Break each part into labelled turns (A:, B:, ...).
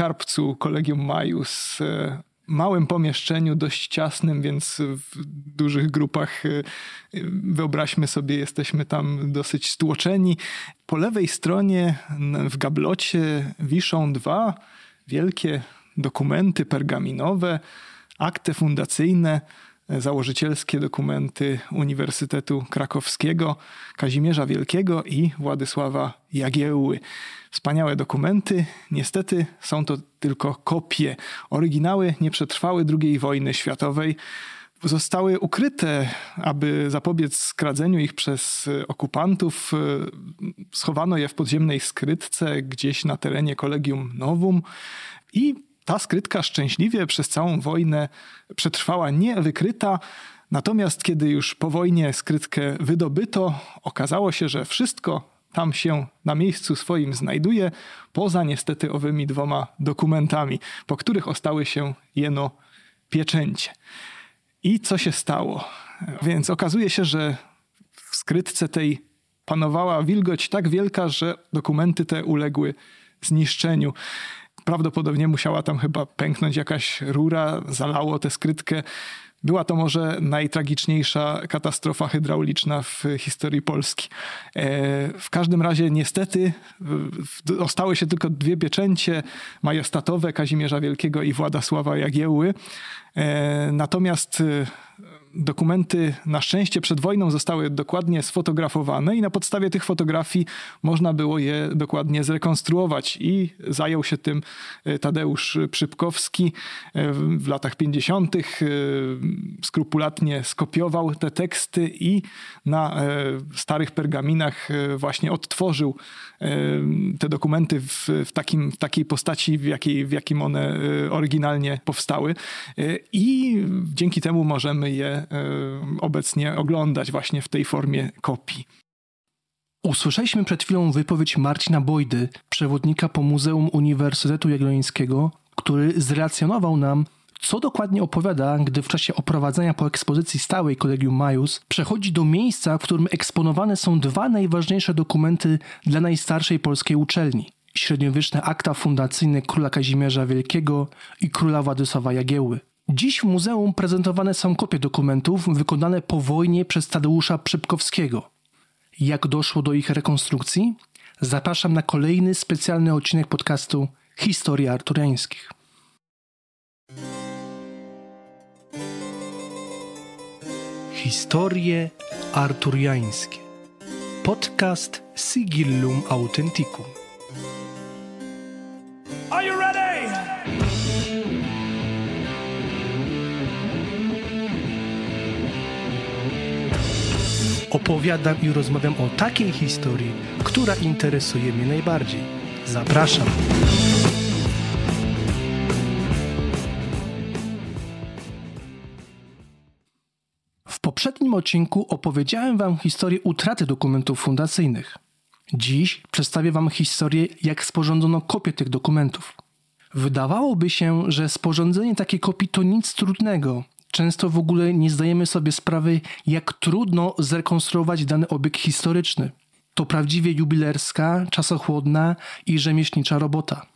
A: skarbcu Kolegium Majus, małym pomieszczeniu, dość ciasnym, więc w dużych grupach, wyobraźmy sobie, jesteśmy tam dosyć stłoczeni. Po lewej stronie w gablocie wiszą dwa wielkie dokumenty pergaminowe, akty fundacyjne, założycielskie dokumenty Uniwersytetu Krakowskiego, Kazimierza Wielkiego i Władysława Jagiełły. Wspaniałe dokumenty, niestety są to tylko kopie. Oryginały nie przetrwały II wojny światowej. Zostały ukryte, aby zapobiec skradzeniu ich przez okupantów. Schowano je w podziemnej skrytce gdzieś na terenie Kolegium Novum i ta skrytka szczęśliwie przez całą wojnę przetrwała niewykryta. Natomiast kiedy już po wojnie skrytkę wydobyto, okazało się, że wszystko tam się na miejscu swoim znajduje, poza niestety owymi dwoma dokumentami, po których ostały się jeno pieczęcie. I co się stało? Więc okazuje się, że w skrytce tej panowała wilgoć tak wielka, że dokumenty te uległy zniszczeniu. Prawdopodobnie musiała tam chyba pęknąć jakaś rura, zalało tę skrytkę. Była to może najtragiczniejsza katastrofa hydrauliczna w historii Polski. E, w każdym razie niestety ostały się tylko dwie pieczęcie majestatowe Kazimierza Wielkiego i Władysława Jagiełły. E, natomiast dokumenty na szczęście przed wojną zostały dokładnie sfotografowane i na podstawie tych fotografii można było je dokładnie zrekonstruować i zajął się tym e, Tadeusz Przypkowski e, w latach 50. E, skrupulatnie skopiował te teksty i na starych pergaminach właśnie odtworzył te dokumenty w, w, takim, w takiej postaci, w, jakiej, w jakim one oryginalnie powstały i dzięki temu możemy je Y, obecnie oglądać właśnie w tej formie kopii.
B: Usłyszeliśmy przed chwilą wypowiedź Marcina Bojdy, przewodnika po Muzeum Uniwersytetu Jagiellońskiego, który zrelacjonował nam, co dokładnie opowiada, gdy w czasie oprowadzania po ekspozycji stałej Kolegium Majus przechodzi do miejsca, w którym eksponowane są dwa najważniejsze dokumenty dla najstarszej polskiej uczelni. Średniowieczne akta fundacyjne króla Kazimierza Wielkiego i króla Władysława Jagiełły. Dziś w muzeum prezentowane są kopie dokumentów wykonane po wojnie przez Tadeusza Przypkowskiego. Jak doszło do ich rekonstrukcji? Zapraszam na kolejny specjalny odcinek podcastu Historii Arturiańskich. Historie Arturiańskie. Podcast Sigillum Authenticum. Opowiadam i rozmawiam o takiej historii, która interesuje mnie najbardziej. Zapraszam. W poprzednim odcinku opowiedziałem Wam historię utraty dokumentów fundacyjnych. Dziś przedstawię Wam historię, jak sporządzono kopię tych dokumentów. Wydawałoby się, że sporządzenie takiej kopii to nic trudnego, często w ogóle nie zdajemy sobie sprawy, jak trudno zrekonstruować dany obiekt historyczny. To prawdziwie jubilerska, czasochłodna i rzemieślnicza robota.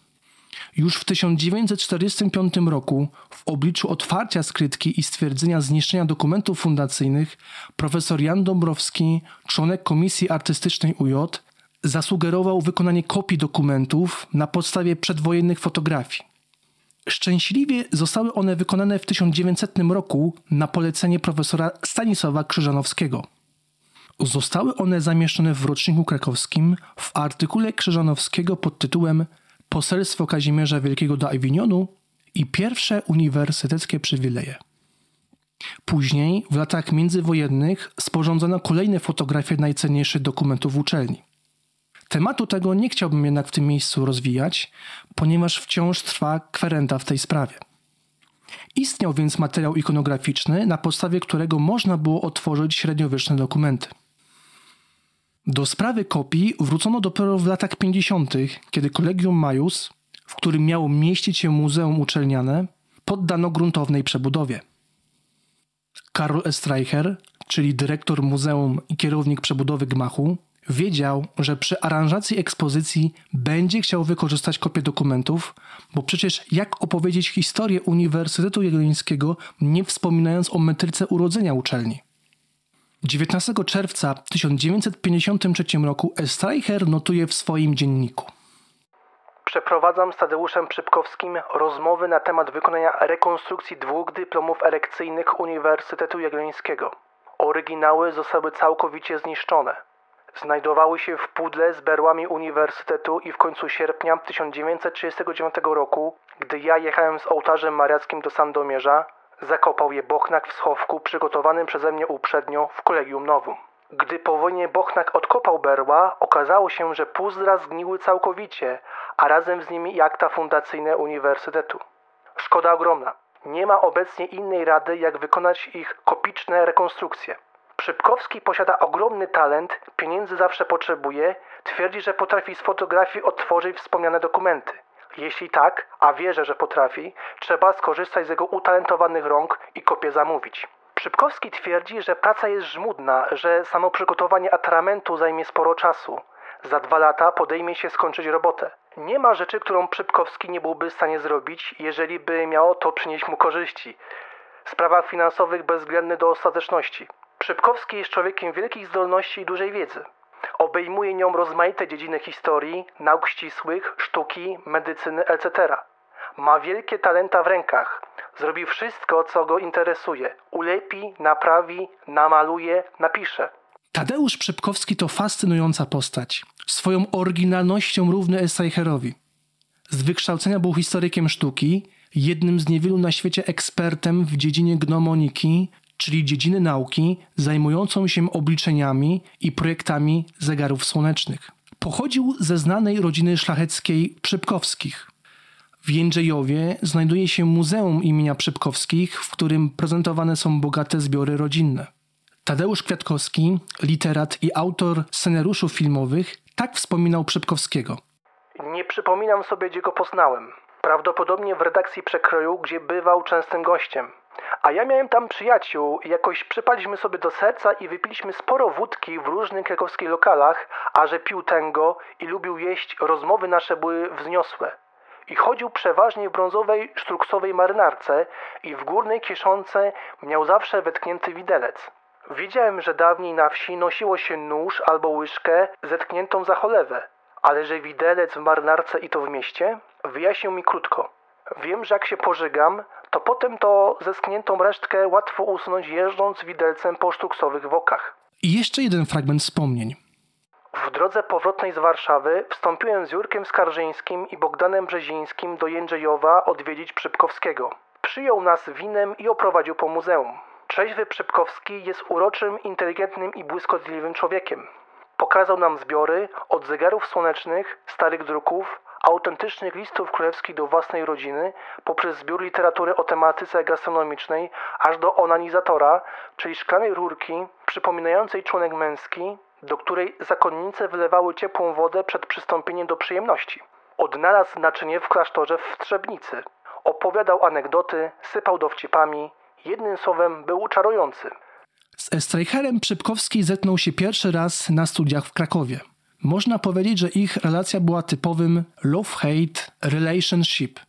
B: Już w 1945 roku, w obliczu otwarcia skrytki i stwierdzenia zniszczenia dokumentów fundacyjnych, profesor Jan Dąbrowski, członek Komisji Artystycznej UJ, zasugerował wykonanie kopii dokumentów na podstawie przedwojennych fotografii. Szczęśliwie zostały one wykonane w 1900 roku na polecenie profesora Stanisława Krzyżanowskiego. Zostały one zamieszczone w roczniku krakowskim w artykule Krzyżanowskiego pod tytułem Poselstwo Kazimierza Wielkiego do Awinionu i pierwsze uniwersyteckie przywileje. Później, w latach międzywojennych, sporządzono kolejne fotografie najcenniejszych dokumentów uczelni. Tematu tego nie chciałbym jednak w tym miejscu rozwijać, ponieważ wciąż trwa kwerenda w tej sprawie. Istniał więc materiał ikonograficzny, na podstawie którego można było otworzyć średniowieczne dokumenty. Do sprawy kopii wrócono dopiero w latach 50., kiedy Kolegium Majus, w którym miało mieścić się muzeum uczelniane, poddano gruntownej przebudowie. Karol Estreicher, czyli dyrektor muzeum i kierownik przebudowy gmachu,
C: Wiedział, że przy aranżacji ekspozycji będzie chciał wykorzystać kopię dokumentów, bo przecież jak opowiedzieć historię Uniwersytetu Jagiellońskiego, nie wspominając o metryce urodzenia uczelni? 19 czerwca 1953 roku Streicher notuje w swoim dzienniku.
B: Przeprowadzam z Tadeuszem Przypkowskim rozmowy na temat wykonania rekonstrukcji dwóch dyplomów erekcyjnych Uniwersytetu Jagiellońskiego. Oryginały zostały całkowicie zniszczone. Znajdowały się w pudle z berłami Uniwersytetu i w końcu sierpnia 1939 roku, gdy ja jechałem z ołtarzem mariackim do Sandomierza, zakopał je Bochnak w schowku przygotowanym przeze mnie uprzednio w Kolegium Nowum. Gdy po wojnie Bochnak odkopał berła, okazało się, że puzdra zgniły całkowicie, a razem z nimi i akta fundacyjne Uniwersytetu. Szkoda ogromna. Nie ma obecnie innej rady, jak wykonać ich kopiczne rekonstrukcje. Przypkowski posiada ogromny talent, pieniędzy zawsze potrzebuje, twierdzi, że potrafi z fotografii odtworzyć wspomniane dokumenty. Jeśli tak, a wierzę, że potrafi, trzeba skorzystać z jego utalentowanych rąk i kopię zamówić. Przypkowski twierdzi, że praca jest żmudna, że samo przygotowanie atramentu zajmie sporo czasu. Za dwa lata podejmie się skończyć robotę. Nie ma rzeczy, którą Przypkowski nie byłby w stanie zrobić, jeżeli by miało to przynieść mu korzyści. W sprawach finansowych bezwzględny do ostateczności. Przypkowski jest człowiekiem wielkich zdolności i dużej wiedzy. Obejmuje nią rozmaite dziedziny historii, nauk ścisłych, sztuki, medycyny, etc. Ma wielkie talenta w rękach. Zrobi wszystko, co go interesuje. Ulepi, naprawi, namaluje, napisze.
C: Tadeusz Przypkowski to fascynująca postać. Swoją oryginalnością równy Estreicherowi. Z wykształcenia był historykiem sztuki, jednym z niewielu na świecie ekspertem w dziedzinie gnomoniki, czyli dziedziny nauki zajmującą się obliczeniami i projektami zegarów słonecznych. Pochodził ze znanej rodziny szlacheckiej Przypkowskich. W Jędrzejowie znajduje się Muzeum imienia Przypkowskich, w którym prezentowane są bogate zbiory rodzinne. Tadeusz Kwiatkowski, literat i autor scenariuszów filmowych, tak wspominał Przypkowskiego.
B: Nie przypominam sobie, gdzie go poznałem. Prawdopodobnie w redakcji przekroju, gdzie bywał częstym gościem. A ja miałem tam przyjaciół jakoś przypaliśmy sobie do serca i wypiliśmy sporo wódki w różnych krakowskich lokalach, a że pił tęgo i lubił jeść, rozmowy nasze były wzniosłe. I chodził przeważnie w brązowej sztruksowej marynarce i w górnej kieszonce miał zawsze wetknięty widelec. Wiedziałem, że dawniej na wsi nosiło się nóż albo łyżkę zetkniętą za cholewę, ale że widelec w marynarce i to w mieście? Wyjaśnił mi krótko. Wiem, że jak się pożygam, to potem to zeskniętą resztkę łatwo usunąć jeżdżąc widelcem po sztuksowych wokach.
C: I jeszcze jeden fragment wspomnień.
B: W drodze powrotnej z Warszawy wstąpiłem z Jurkiem Skarżyńskim i Bogdanem Brzezińskim do Jędrzejowa odwiedzić Przypkowskiego. Przyjął nas winem i oprowadził po muzeum. Trzeźwy Przypkowski jest uroczym, inteligentnym i błyskotliwym człowiekiem. Pokazał nam zbiory od zegarów słonecznych, starych druków, autentycznych listów królewskich do własnej rodziny, poprzez zbiór literatury o tematyce gastronomicznej, aż do onanizatora, czyli szklanej rurki przypominającej członek męski, do której zakonnice wylewały ciepłą wodę przed przystąpieniem do przyjemności. Odnalazł naczynie w klasztorze w Trzebnicy. Opowiadał anegdoty, sypał dowcipami, jednym słowem był czarujący.
C: Z Estreicherem Przypkowski zetknął się pierwszy raz na studiach w Krakowie. Można powiedzieć, że ich relacja była typowym love-hate relationship.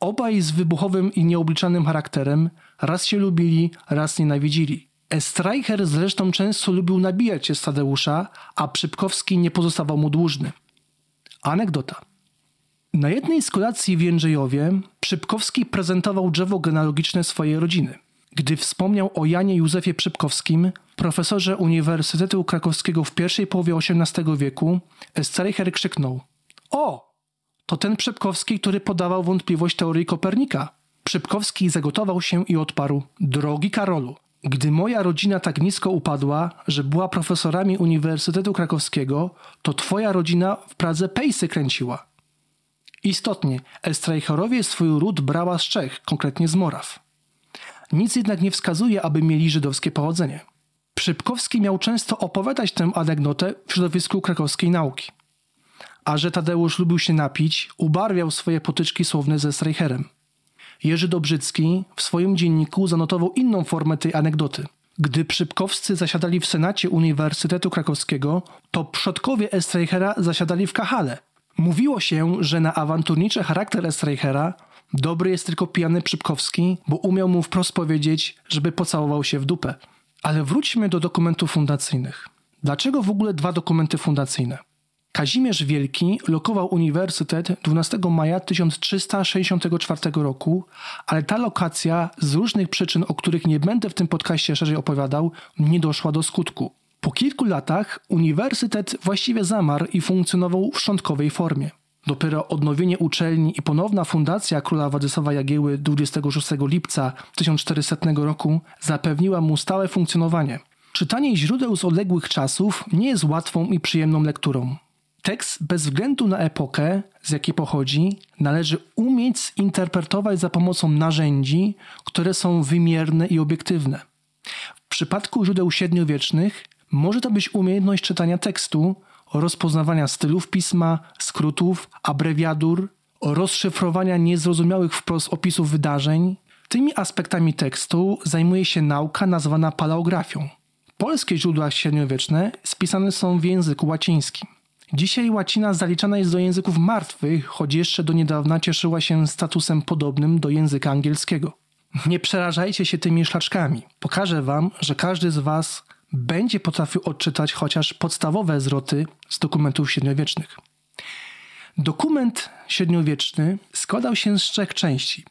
C: Obaj z wybuchowym i nieobliczanym charakterem, raz się lubili, raz nienawidzili. Estreicher zresztą często lubił nabijać się z Tadeusza, a Przypkowski nie pozostawał mu dłużny. Anegdota. Na jednej z kolacji w Jędrzejowie Przypkowski prezentował drzewo genealogiczne swojej rodziny. Gdy wspomniał o Janie Józefie Przypkowskim, profesorze Uniwersytetu Krakowskiego w pierwszej połowie XVIII wieku, Streicher krzyknął: O! To ten Przypkowski, który podawał wątpliwość teorii Kopernika. Przypkowski zagotował się i odparł: Drogi Karolu, gdy moja rodzina tak nisko upadła, że była profesorami Uniwersytetu Krakowskiego, to twoja rodzina w Pradze pejsy kręciła. Istotnie, Estreicherowie swój ród brała z Czech, konkretnie z Moraw. Nic jednak nie wskazuje, aby mieli żydowskie pochodzenie. Przypkowski miał często opowiadać tę anegdotę w środowisku krakowskiej nauki. A że Tadeusz lubił się napić, ubarwiał swoje potyczki słowne ze Streicherem. Jerzy Dobrzycki w swoim dzienniku zanotował inną formę tej anegdoty.
B: Gdy Przypkowscy zasiadali w Senacie Uniwersytetu Krakowskiego, to przodkowie Estreichera zasiadali w Kahale. Mówiło się, że na awanturniczy charakter Estreichera dobry jest tylko pijany Przypkowski, bo umiał mu wprost powiedzieć, żeby pocałował się w dupę. Ale wróćmy do dokumentów fundacyjnych. Dlaczego w ogóle dwa dokumenty fundacyjne? Kazimierz Wielki lokował uniwersytet 12 maja 1364 roku, ale ta lokacja z różnych przyczyn, o których nie będę w tym podcaście szerzej opowiadał, nie doszła do skutku. Po kilku latach uniwersytet właściwie zamarł i funkcjonował w szczątkowej formie. Dopiero odnowienie uczelni i ponowna fundacja króla Władysława Jagieły 26 lipca 1400 roku zapewniła mu stałe funkcjonowanie. Czytanie źródeł z odległych czasów nie jest łatwą i przyjemną lekturą. Tekst bez względu na epokę, z jakiej pochodzi, należy umieć zinterpretować za pomocą narzędzi, które są wymierne i obiektywne. W przypadku źródeł średniowiecznych może to być umiejętność czytania tekstu, rozpoznawania stylów pisma, skrótów, abrewiadur, rozszyfrowania niezrozumiałych wprost opisów wydarzeń. Tymi aspektami tekstu zajmuje się nauka nazwana paleografią. Polskie źródła średniowieczne spisane są w języku łacińskim. Dzisiaj łacina zaliczana jest do języków martwych, choć jeszcze do niedawna cieszyła się statusem podobnym do języka angielskiego. Nie przerażajcie się tymi szlaczkami. Pokażę wam, że każdy z was będzie potrafił odczytać chociaż podstawowe zwroty z dokumentów średniowiecznych. Dokument średniowieczny składał się z trzech części.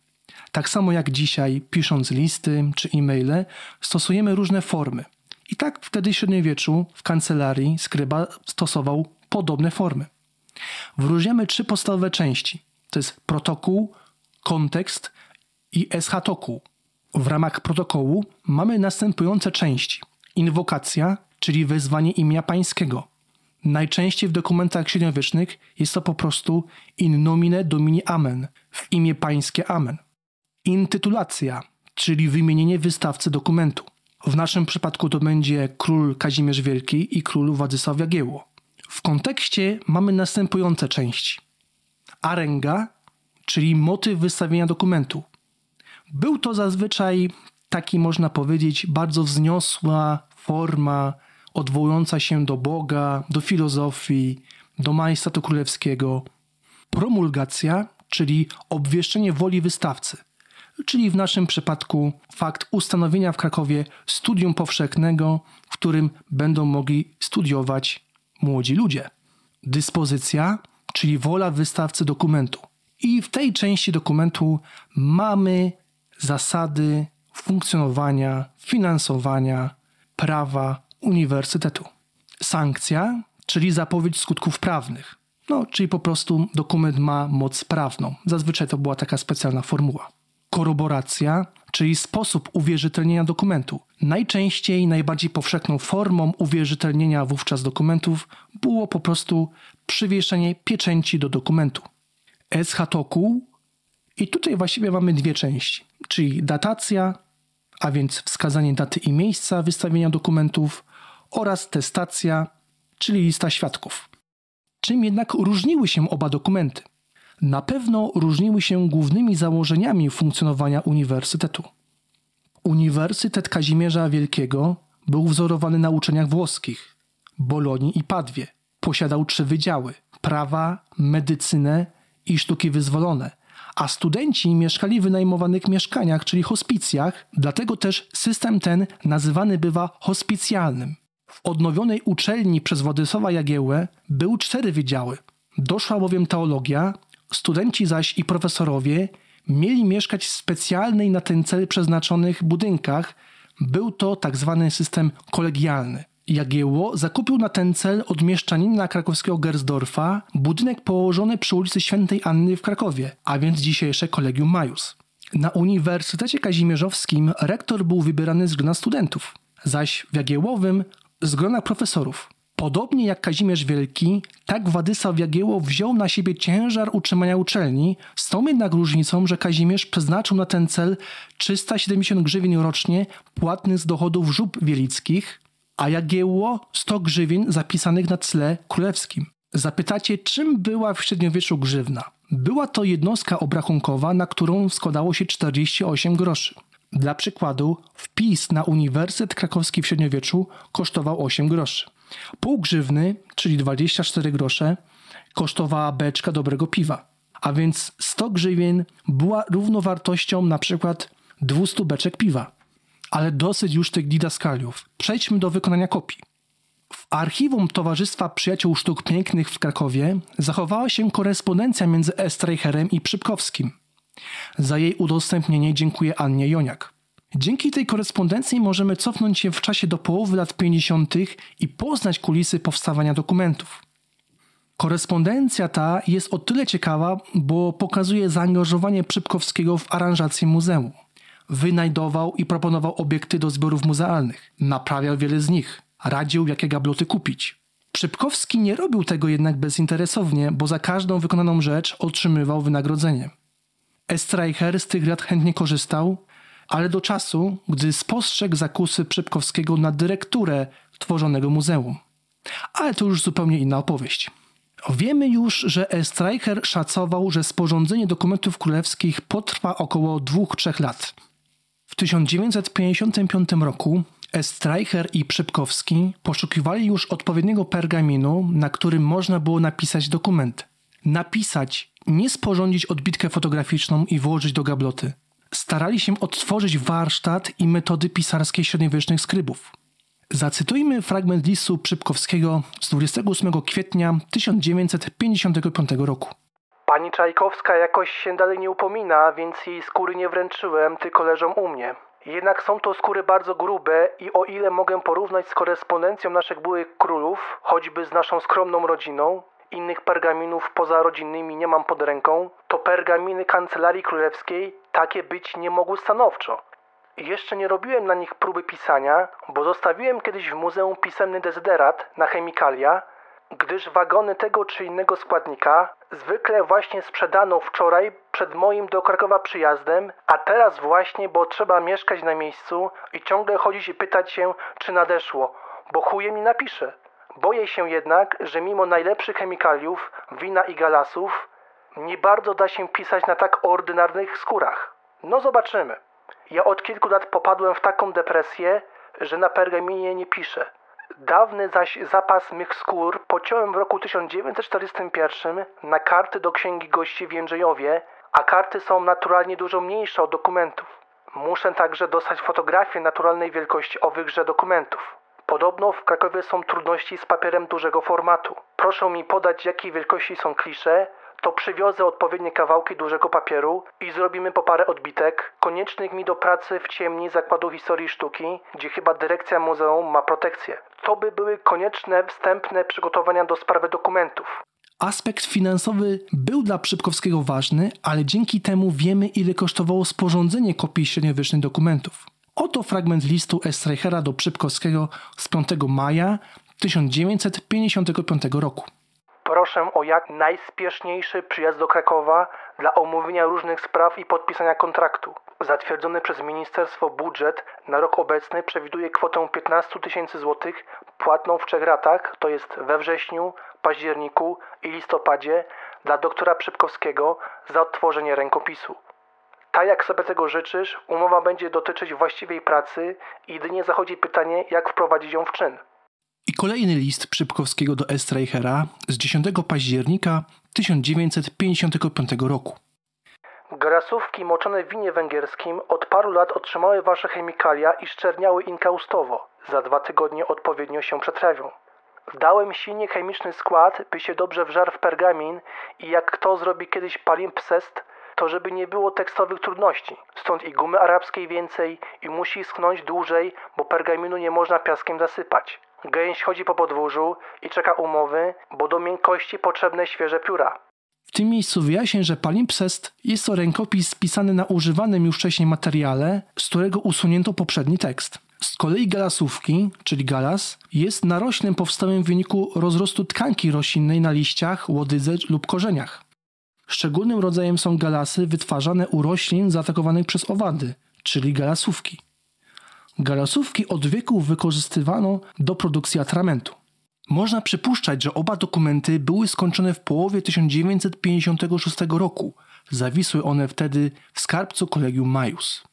B: Tak samo jak dzisiaj, pisząc listy czy e-maile, stosujemy różne formy. I tak wtedy w średniowieczu w kancelarii skryba stosował podobne formy. Wyróżniamy trzy podstawowe części. To jest protokół, kontekst i eschatokuł. W ramach protokołu mamy następujące części. Inwokacja, czyli wezwanie imienia pańskiego. Najczęściej w dokumentach średniowiecznych jest to po prostu in nomine domini amen, w imię pańskie amen. Intytulacja, czyli wymienienie wystawcy dokumentu. W naszym przypadku to będzie król Kazimierz Wielki i król Władysław Jagiełło. W kontekście mamy następujące części. Arenga, czyli motyw wystawienia dokumentu. Był to zazwyczaj taki, można powiedzieć, bardzo wzniosła forma odwołująca się do Boga, do filozofii, do majestatu królewskiego. Promulgacja, czyli obwieszczenie woli wystawcy, czyli w naszym przypadku fakt ustanowienia w Krakowie studium powszechnego, w którym będą mogli studiować młodzi ludzie. Dyspozycja, czyli wola wystawcy dokumentu. I w tej części dokumentu mamy zasady funkcjonowania, finansowania, prawa uniwersytetu. Sankcja, czyli zapowiedź skutków prawnych. No, czyli po prostu dokument ma moc prawną. Zazwyczaj to była taka specjalna formuła. Koroboracja, czyli sposób uwierzytelnienia dokumentu. Najczęściej, najbardziej powszechną formą uwierzytelnienia wówczas dokumentów było po prostu przywieszenie pieczęci do dokumentu. Eschatoku i tutaj właściwie mamy dwie części, czyli datacja, a więc wskazanie daty i miejsca wystawienia dokumentów oraz testacja, czyli lista świadków. Czym jednak różniły się oba dokumenty? Na pewno różniły się głównymi założeniami funkcjonowania uniwersytetu. Uniwersytet Kazimierza Wielkiego był wzorowany na uczeniach włoskich, Bolonii i Padwie. Posiadał trzy wydziały: prawa, medycynę i sztuki wyzwolone, a studenci mieszkali w wynajmowanych mieszkaniach, czyli hospicjach, dlatego też system ten nazywany bywa hospicjalnym. W odnowionej uczelni przez Władysława Jagiełłę były cztery wydziały. Doszła bowiem teologia, studenci zaś i profesorowie mieli mieszkać w specjalnej na ten cel przeznaczonych budynkach. Był to tak zwany system kolegialny. Jagiełło zakupił na ten cel od mieszczanina krakowskiego Gersdorfa budynek położony przy ulicy Świętej Anny w Krakowie, a więc dzisiejsze Kolegium Majus. Na Uniwersytecie Kazimierzowskim rektor był wybierany z grona studentów, zaś w Jagiełłowym z grona profesorów. Podobnie jak Kazimierz Wielki, tak Władysław Jagiełło wziął na siebie ciężar utrzymania uczelni, z tą jednak różnicą, że Kazimierz przeznaczył na ten cel 370 grzywien rocznie płatnych z dochodów żub wielickich, a Jagiełło 100 grzywien zapisanych na tle królewskim. Zapytacie, czym była w średniowieczu grzywna? Była to jednostka obrachunkowa, na którą składało się 48 groszy. Dla przykładu, wpis na Uniwersytet Krakowski w średniowieczu kosztował 8 groszy. Pół grzywny, czyli 24 grosze, kosztowała beczka dobrego piwa. A więc 100 grzywien była równowartością na przykład 200 beczek piwa. Ale dosyć już tych didaskaliów. Przejdźmy do wykonania kopii. W archiwum Towarzystwa Przyjaciół Sztuk Pięknych w Krakowie zachowała się korespondencja między Estreicherem i Przypkowskim. Za jej udostępnienie dziękuję Annie Joniak. Dzięki tej korespondencji możemy cofnąć się w czasie do połowy lat 50. i poznać kulisy powstawania dokumentów. Korespondencja ta jest o tyle ciekawa, bo pokazuje zaangażowanie Przypkowskiego w aranżację muzeum. Wynajdował i proponował obiekty do zbiorów muzealnych, naprawiał wiele z nich, radził jakie gabloty kupić. Przypkowski nie robił tego jednak bezinteresownie, bo za każdą wykonaną rzecz otrzymywał wynagrodzenie. Estreicher z tych rad chętnie korzystał, ale do czasu, gdy spostrzegł zakusy Przypkowskiego na dyrekturę tworzonego muzeum. Ale to już zupełnie inna opowieść. Wiemy już, że Estreicher szacował, że sporządzenie dokumentów królewskich potrwa około 2-3 lat. W 1955 roku Estreicher i Przypkowski poszukiwali już odpowiedniego pergaminu, na którym można było napisać dokument. Napisać, nie sporządzić odbitkę fotograficzną i włożyć do gabloty. Starali się odtworzyć warsztat i metody pisarskie średniowiecznych skrybów. Zacytujmy fragment listu Przypkowskiego z 28 kwietnia 1955 roku.
D: Pani Czajkowska jakoś się dalej nie upomina, więc jej skóry nie wręczyłem, tylko leżą u mnie. Jednak są to skóry bardzo grube i o ile mogę porównać z korespondencją naszych byłych królów, choćby z naszą skromną rodziną, innych pergaminów pozarodzinnymi nie mam pod ręką, to pergaminy Kancelarii Królewskiej takie być nie mogły stanowczo. Jeszcze nie robiłem na nich próby pisania, bo zostawiłem kiedyś w muzeum pisemny dezyderat na chemikalia, gdyż wagony tego czy innego składnika zwykle właśnie sprzedano wczoraj przed moim do Krakowa przyjazdem, a teraz właśnie, bo trzeba mieszkać na miejscu i ciągle chodzić i pytać się, czy nadeszło, bo chuje mi napisze. Boję się jednak, że mimo najlepszych chemikaliów, wina i galasów, nie bardzo da się pisać na tak ordynarnych skórach. No zobaczymy. Ja od kilku lat popadłem w taką depresję, że na pergaminie nie piszę. Dawny zaś zapas mych skór pociąłem w roku 1941 na karty do księgi gości w Jędrzejowie, a karty są naturalnie dużo mniejsze od dokumentów. Muszę także dostać fotografię naturalnej wielkości owychże dokumentów. Podobno w Krakowie są trudności z papierem dużego formatu. Proszę mi podać, jakiej wielkości są klisze, to przywiozę odpowiednie kawałki dużego papieru i zrobimy po parę odbitek, koniecznych mi do pracy w ciemni Zakładu Historii Sztuki, gdzie chyba dyrekcja muzeum ma protekcję. To by były konieczne wstępne przygotowania do sprawy dokumentów.
B: Aspekt finansowy był dla Przypkowskiego ważny, ale dzięki temu wiemy, ile kosztowało sporządzenie kopii średniowiecznych dokumentów. Oto fragment listu Estreichera do Przypkowskiego z 5 maja 1955 roku.
D: Proszę o jak najspieszniejszy przyjazd do Krakowa dla omówienia różnych spraw i podpisania kontraktu. Zatwierdzony przez ministerstwo budżet na rok obecny przewiduje kwotę 15 tysięcy złotych płatną w trzech ratach, to jest we wrześniu, październiku i listopadzie dla doktora Przypkowskiego za odtworzenie rękopisu. Tak jak sobie tego życzysz, umowa będzie dotyczyć właściwej pracy i jedynie zachodzi pytanie, jak wprowadzić ją w czyn.
B: I kolejny list Przypkowskiego do Estreichera z 10 października 1955 roku.
D: Grasówki moczone w winie węgierskim od paru lat otrzymały wasze chemikalia i szczerniały inkaustowo. Za dwa tygodnie odpowiednio się przetrawią. Dałem silnie chemiczny skład, by się dobrze wżarł w pergamin i jak kto zrobi kiedyś palimpsest, to żeby nie było tekstowych trudności. Stąd i gumy arabskiej więcej i musi schnąć dłużej, bo pergaminu nie można piaskiem zasypać. Gęś chodzi po podwórzu i czeka umowy, bo do miękkości potrzebne świeże pióra.
B: W tym miejscu wyjaśnię, że palimpsest jest to rękopis spisany na używanym już wcześniej materiale, z którego usunięto poprzedni tekst. Z kolei galasówki, czyli galas, jest naroślem powstałym w wyniku rozrostu tkanki roślinnej na liściach, łodydze lub korzeniach. Szczególnym rodzajem są galasy wytwarzane u roślin zaatakowanych przez owady, czyli galasówki. Galasówki od wieków wykorzystywano do produkcji atramentu. Można przypuszczać, że oba dokumenty były skończone w połowie 1956 roku. Zawisły one wtedy w skarbcu kolegium Majus.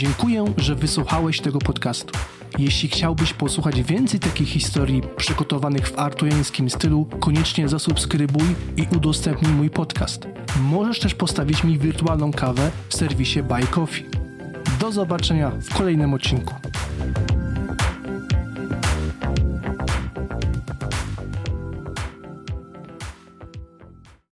B: Dziękuję, że wysłuchałeś tego podcastu. Jeśli chciałbyś posłuchać więcej takich historii przygotowanych w artujańskim stylu, koniecznie zasubskrybuj i udostępnij mój podcast. Możesz też postawić mi wirtualną kawę w serwisie Buy Coffee. Do zobaczenia w kolejnym odcinku.